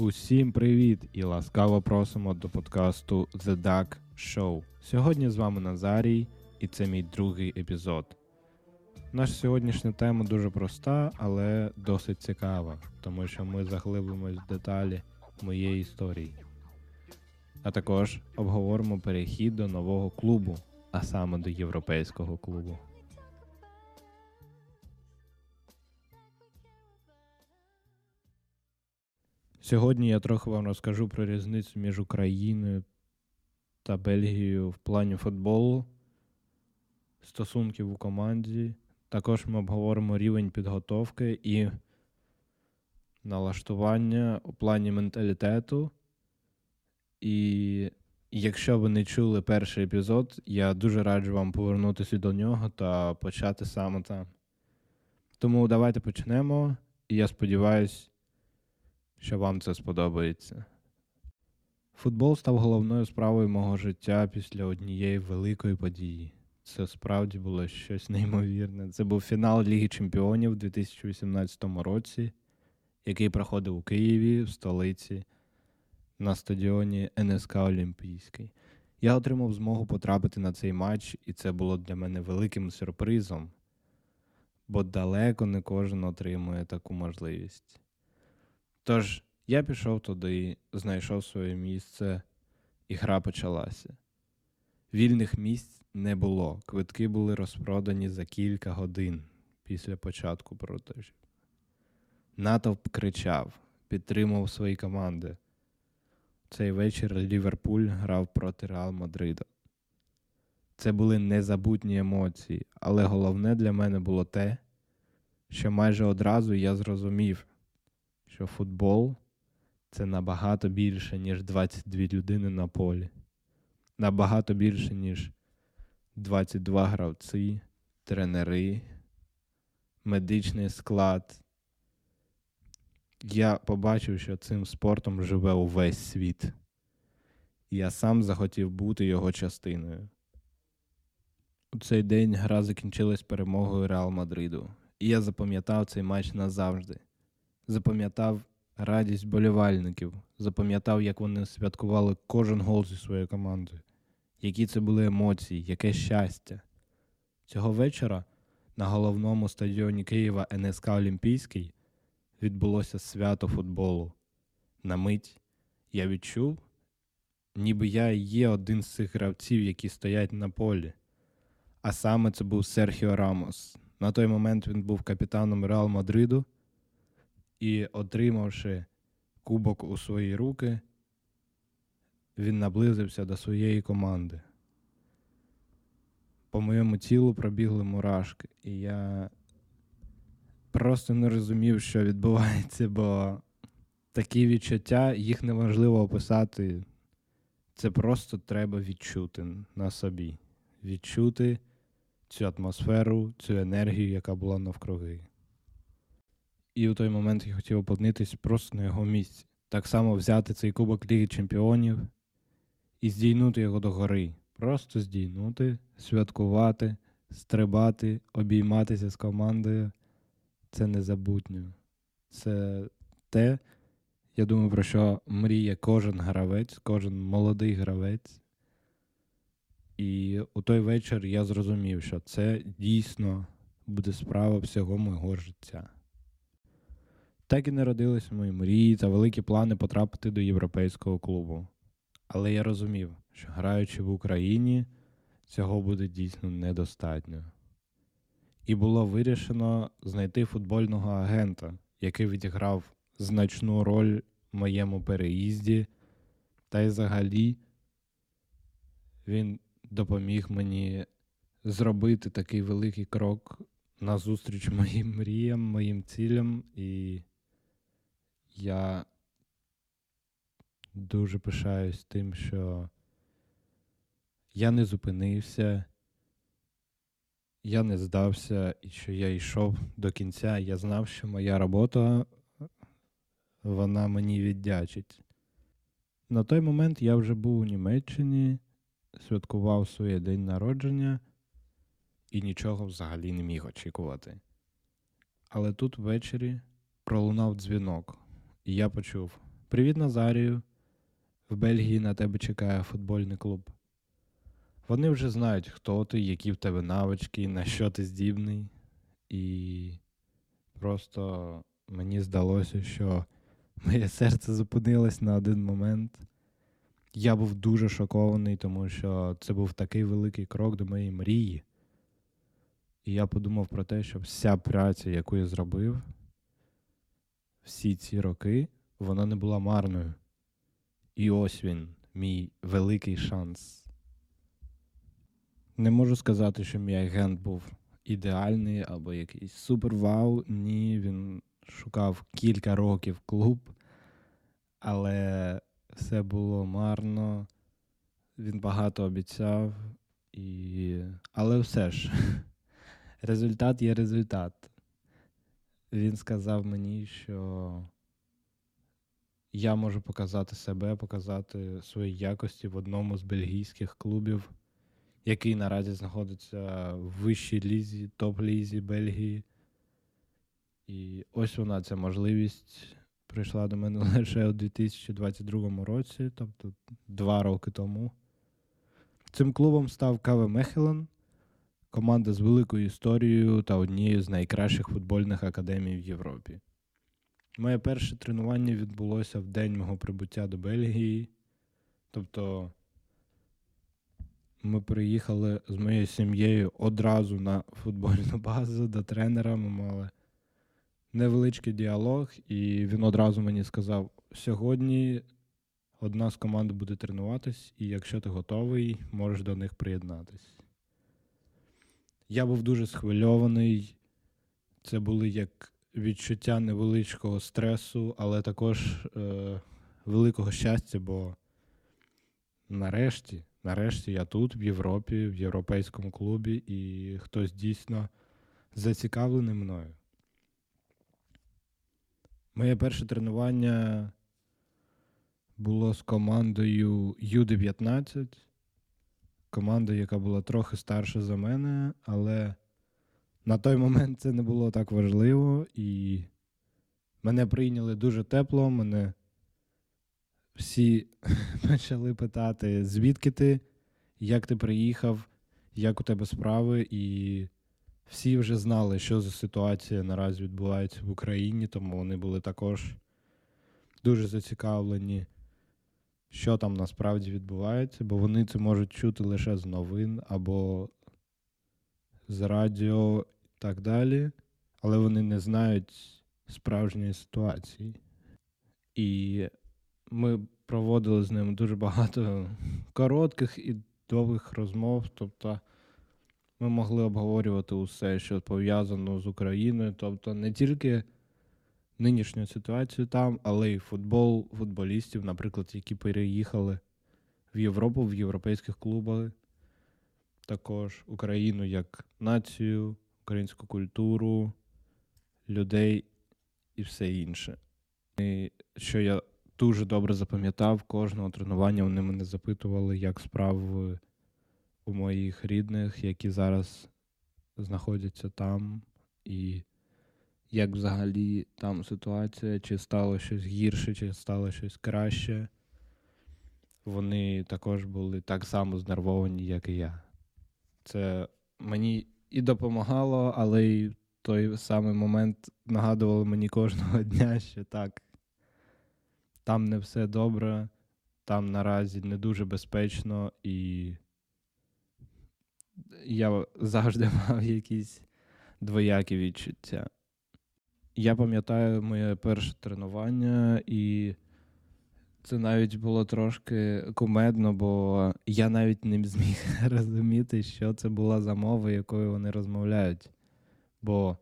Усім привіт і ласкаво просимо до подкасту The Duck Show. Сьогодні з вами Назарій, і це мій другий епізод. Наша сьогоднішня тема дуже проста, але досить цікава, тому що ми заглибимось в деталі моєї історії. А також обговоримо перехід до нового клубу, а саме до європейського клубу. Сьогодні я трохи вам розкажу про різницю між Україною та Бельгією в плані футболу, стосунків у команді. Також ми обговоримо рівень підготовки і налаштування у плані менталітету. І якщо ви не чули перший епізод, я дуже раджу вам повернутися до нього та почати саме там. Тому давайте почнемо, і я сподіваюся, що вам це сподобається. Футбол став головною справою мого життя після однієї великої події. Це справді було щось неймовірне. Це був фінал Ліги Чемпіонів у 2018 році, який проходив у Києві, в столиці, на стадіоні НСК Олімпійський. Я отримав змогу потрапити на цей матч, і це було для мене великим сюрпризом, бо далеко не кожен отримує таку можливість. Тож я пішов туди, знайшов своє місце, і гра почалася. Вільних місць не було. Квитки були розпродані за кілька годин після початку продажів. Натовп кричав, підтримував свої команди. Цей вечір Ліверпуль грав проти Реал Мадрида. Це були незабутні емоції, але головне для мене було те, що майже одразу я зрозумів, що футбол це набагато більше, ніж 22 людини на полі. Набагато більше, ніж 22 гравці, тренери, медичний склад. Я побачив, що цим спортом живе увесь світ. І я сам захотів бути його частиною. У цей день гра закінчилась перемогою Реал Мадриду. І я запам'ятав цей матч назавжди запам'ятав радість болівальників, запам'ятав, як вони святкували кожен гол зі своєю командою, які це були емоції, яке щастя. Цього вечора на головному стадіоні Києва НСК Олімпійський відбулося свято футболу. На мить я відчув, ніби я є один з цих гравців, які стоять на полі. А саме це був Серхіо Рамос. На той момент він був капітаном Реал Мадриду і, отримавши кубок у свої руки, він наблизився до своєї команди. По моєму тілу пробігли мурашки, і я просто не розумів, що відбувається, бо такі відчуття, їх неможливо описати. Це просто треба відчути на собі, відчути цю атмосферу, цю енергію, яка була навкруги. І у той момент я хотів опинитись просто на його місці. Так само взяти цей кубок Ліги Чемпіонів і здійнути його до гори. Просто здійнути, святкувати, стрибати, обійматися з командою. Це незабутньо. Це те, я думаю, про що мріє кожен гравець, кожен молодий гравець. І у той вечір я зрозумів, що це дійсно буде справа всього мого життя. Так і народились мої мрії та великі плани потрапити до європейського клубу. Але я розумів, що граючи в Україні, цього буде дійсно недостатньо. І було вирішено знайти футбольного агента, який відіграв значну роль в моєму переїзді, та й взагалі він допоміг мені зробити такий великий крок назустріч моїм мріям, моїм цілям. і я дуже пишаюсь тим, що я не зупинився, я не здався і що я йшов до кінця. Я знав, що моя робота вона мені віддячить. На той момент я вже був у Німеччині, святкував своє день народження і нічого взагалі не міг очікувати. Але тут ввечері пролунав дзвінок. І я почув Привіт, Назарію. В Бельгії на тебе чекає футбольний клуб. Вони вже знають, хто ти, які в тебе навички, на що ти здібний. І просто мені здалося, що моє серце зупинилось на один момент. Я був дуже шокований, тому що це був такий великий крок до моєї мрії. І я подумав про те, що вся праця, яку я зробив, всі ці роки, вона не була марною. І ось він, мій великий шанс. Не можу сказати, що мій агент був ідеальний або якийсь супер вау. Ні, він шукав кілька років клуб, але все було марно. Він багато обіцяв, і... але все ж, результат є результат. Він сказав мені, що я можу показати себе, показати свої якості в одному з бельгійських клубів, який наразі знаходиться в вищій лізі, топ-лізі Бельгії. І ось вона ця можливість прийшла до мене лише у 2022 році, тобто два роки тому. Цим клубом став Каве Мехелен, команда з великою історією та однією з найкращих футбольних академій в Європі. Моє перше тренування відбулося в день мого прибуття до Бельгії. Тобто ми приїхали з моєю сім'єю одразу на футбольну базу до тренера. Ми мали невеличкий діалог, і він одразу мені сказав: сьогодні одна з команд буде тренуватись, і якщо ти готовий, можеш до них приєднатись. Я був дуже схвильований. Це були як відчуття невеличкого стресу, але також е, великого щастя, бо нарешті, нарешті я тут, в Європі, в європейському клубі, і хтось дійсно зацікавлений мною. Моє перше тренування було з командою Ю-19. Команда, яка була трохи старша за мене, але на той момент це не було так важливо, і мене прийняли дуже тепло. Мене всі почали питати, звідки ти, як ти приїхав, як у тебе справи, і всі вже знали, що за ситуація наразі відбувається в Україні, тому вони були також дуже зацікавлені, що там насправді відбувається, бо вони це можуть чути лише з новин або з радіо і так далі, але вони не знають справжньої ситуації. І ми проводили з ним дуже багато коротких і довгих розмов. Тобто ми могли обговорювати усе, що пов'язано з Україною, тобто не тільки нинішню ситуацію там, але й футбол, футболістів, наприклад, які переїхали в Європу, в європейських клубах, також Україну як націю, українську культуру, людей і все інше. І Що я дуже добре запам'ятав, кожного тренування вони мене запитували, як справи у моїх рідних, які зараз знаходяться там, і як взагалі там ситуація, чи стало щось гірше, чи стало щось краще. Вони також були так само знервовані, як і я. Це мені і допомагало, але й в той самий момент нагадувало мені кожного дня, що так, там не все добре, там наразі не дуже безпечно, і я завжди мав якісь двоякі відчуття. Я пам'ятаю моє перше тренування, і це навіть було трошки кумедно, бо я навіть не зміг розуміти, що це була за мова, якою вони розмовляють. Бо,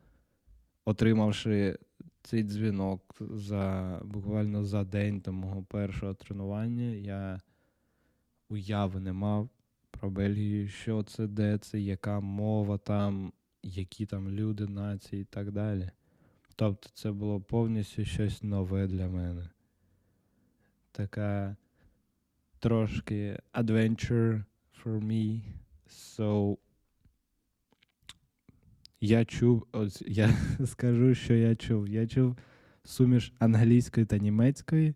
отримавши цей дзвінок за буквально за день до мого першого тренування, я уяви не мав про Бельгію, що це, де це, яка мова там, які там люди, нації і так далі. Тобто це було повністю щось нове для мене така трошки adventure for me. So я чув, ось я скажу, що я чув. Я чув суміш англійської та німецької,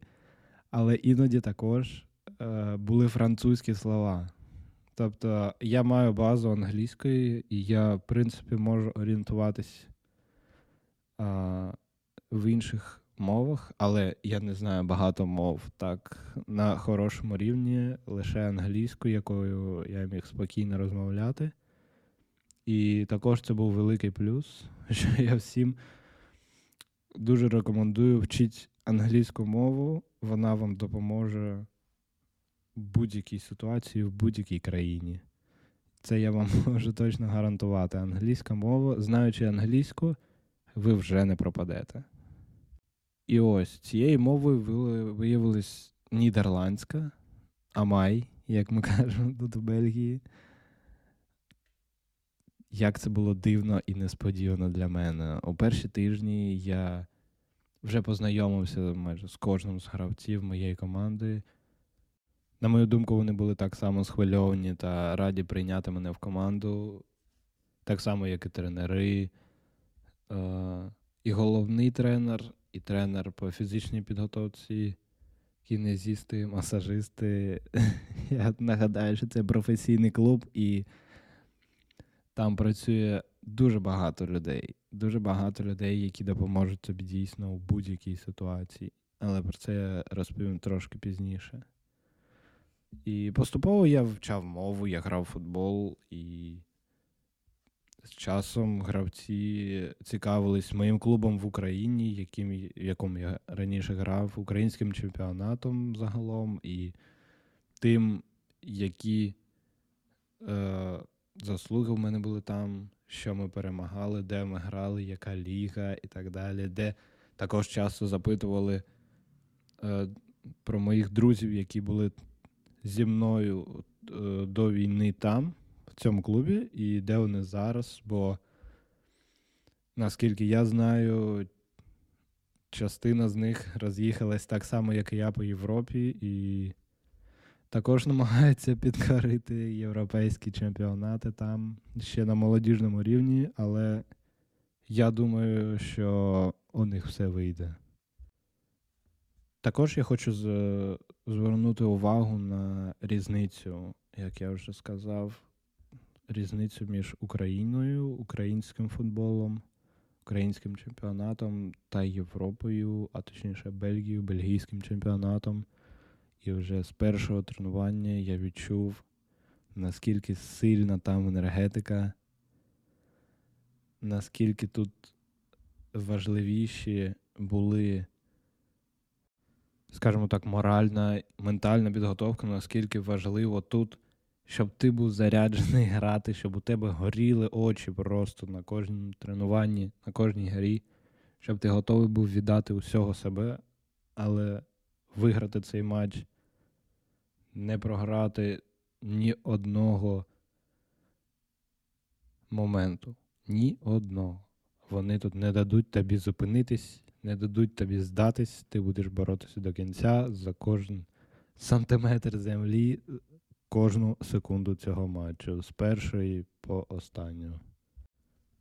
Але іноді також е, були французькі слова. Тобто я маю базу англійської, і я, в принципі, можу орієнтуватись в інших мовах, але я не знаю багато мов так на хорошому рівні, лише англійську, якою я міг спокійно розмовляти. І також це був великий плюс, що я всім дуже рекомендую вчити англійську мову, вона вам допоможе в будь-якій ситуації, в будь-якій країні. Це я вам можу точно гарантувати. Англійська мова, знаючи англійську, ви вже не пропадете. І ось цією мовою виявилась нідерландська, амай, як ми кажемо тут в Бельгії. Як це було дивно і несподівано для мене. У перші тижні я вже познайомився майже з кожним з гравців моєї команди. На мою думку, вони були так само схвильовані та раді прийняти мене в команду, так само, як і тренери. Е, і головний тренер, і тренер по фізичній підготовці, кінезісти, масажисти. Я нагадаю, що це професійний клуб, і там працює дуже багато людей. Дуже багато людей, які допоможуть тобі дійсно у будь-якій ситуації. Але про це я розповім трошки пізніше. І поступово я вчав мову, я грав в футбол, і з часом гравці цікавились моїм клубом в Україні, яким, якому я раніше грав, українським чемпіонатом загалом, і тим, які е, заслуги в мене були там, що ми перемагали, де ми грали, яка ліга і так далі, де також часто запитували е, про моїх друзів, які були зі мною е, до війни там в цьому клубі і де вони зараз. Бо, наскільки я знаю, частина з них роз'їхалась так само, як і я по Європі, і також намагаються підкорити європейські чемпіонати там ще на молодіжному рівні, але я думаю, що у них все вийде. Також я хочу звернути увагу на різницю, як я вже сказав, різницю між Україною, українським футболом, українським чемпіонатом та Європою, а точніше Бельгією, бельгійським чемпіонатом. І вже з першого тренування я відчув, наскільки сильна там енергетика, наскільки тут важливіші були, скажімо так, моральна, ментальна підготовка, наскільки важливо тут щоб ти був заряджений грати, щоб у тебе горіли очі просто на кожному тренуванні, на кожній грі, щоб ти готовий був віддати усього себе, але виграти цей матч, не програти ні одного моменту. Ні одного. Вони тут не дадуть тобі зупинитись, не дадуть тобі здатись, ти будеш боротися до кінця за кожен сантиметр землі кожну секунду цього матчу з першої по останню.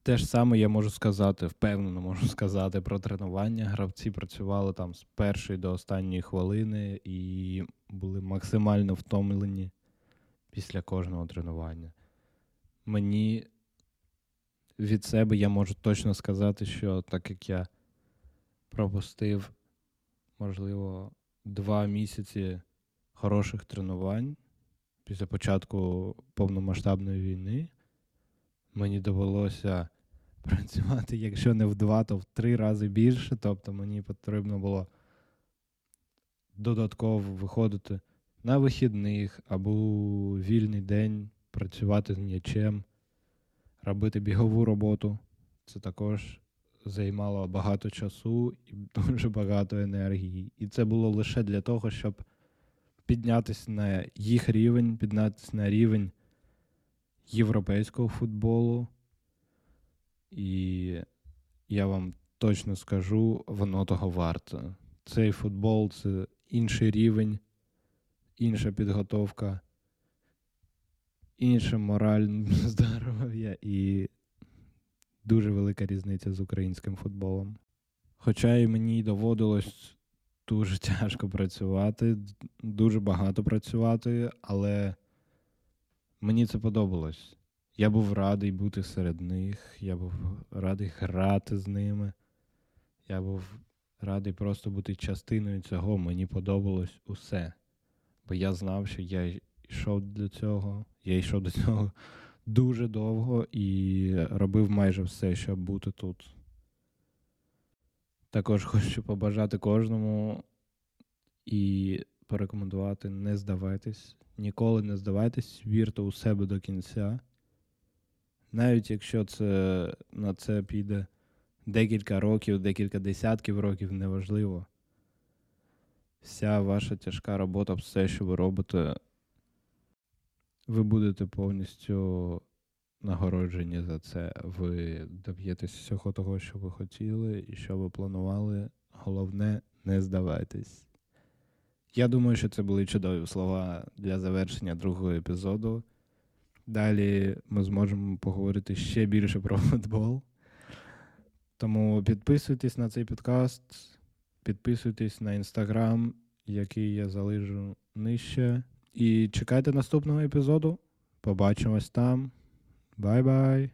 Те ж саме я можу сказати, впевнено можу сказати про тренування. Гравці працювали там з першої до останньої хвилини і були максимально втомлені після кожного тренування. Мені від себе я можу точно сказати, що так як я пропустив, можливо, два місяці хороших тренувань після початку повномасштабної війни мені довелося працювати, якщо не в два, то в три рази більше. Тобто мені потрібно було додатково виходити на вихідних або вільний день, працювати з м'ячем, робити бігову роботу. Це також займало багато часу і дуже багато енергії. І це було лише для того, щоб піднятися на їх рівень, піднятися на рівень європейського футболу. І я вам точно скажу, воно того варто. Цей футбол це інший рівень, інша підготовка, інше моральне здоров'я і дуже велика різниця з українським футболом. Хоча і мені доводилось дуже тяжко працювати, дуже багато працювати, але мені це подобалось. Я був радий бути серед них, я був радий грати з ними. Я був радий просто бути частиною цього. Мені подобалось усе. Бо я знав, що я йшов до цього, я йшов до цього дуже довго і робив майже все, щоб бути тут. Також хочу побажати кожному і порекомендувати не здавайтесь, ніколи не здавайтесь, вірте у себе до кінця. Навіть якщо це на це піде декілька років, декілька десятків років, неважливо. Вся ваша тяжка робота, все, що ви робите, ви будете повністю нагороджені за це. Ви доб'єтесь всього того, що ви хотіли і що ви планували. Головне, не здавайтесь. Я думаю, що це були чудові слова для завершення другого епізоду. Далі ми зможемо поговорити ще більше про футбол. Тому підписуйтесь на цей подкаст, підписуйтесь на інстаграм, який я залишу нижче. І чекайте наступного епізоду. Побачимось там. Bye bye.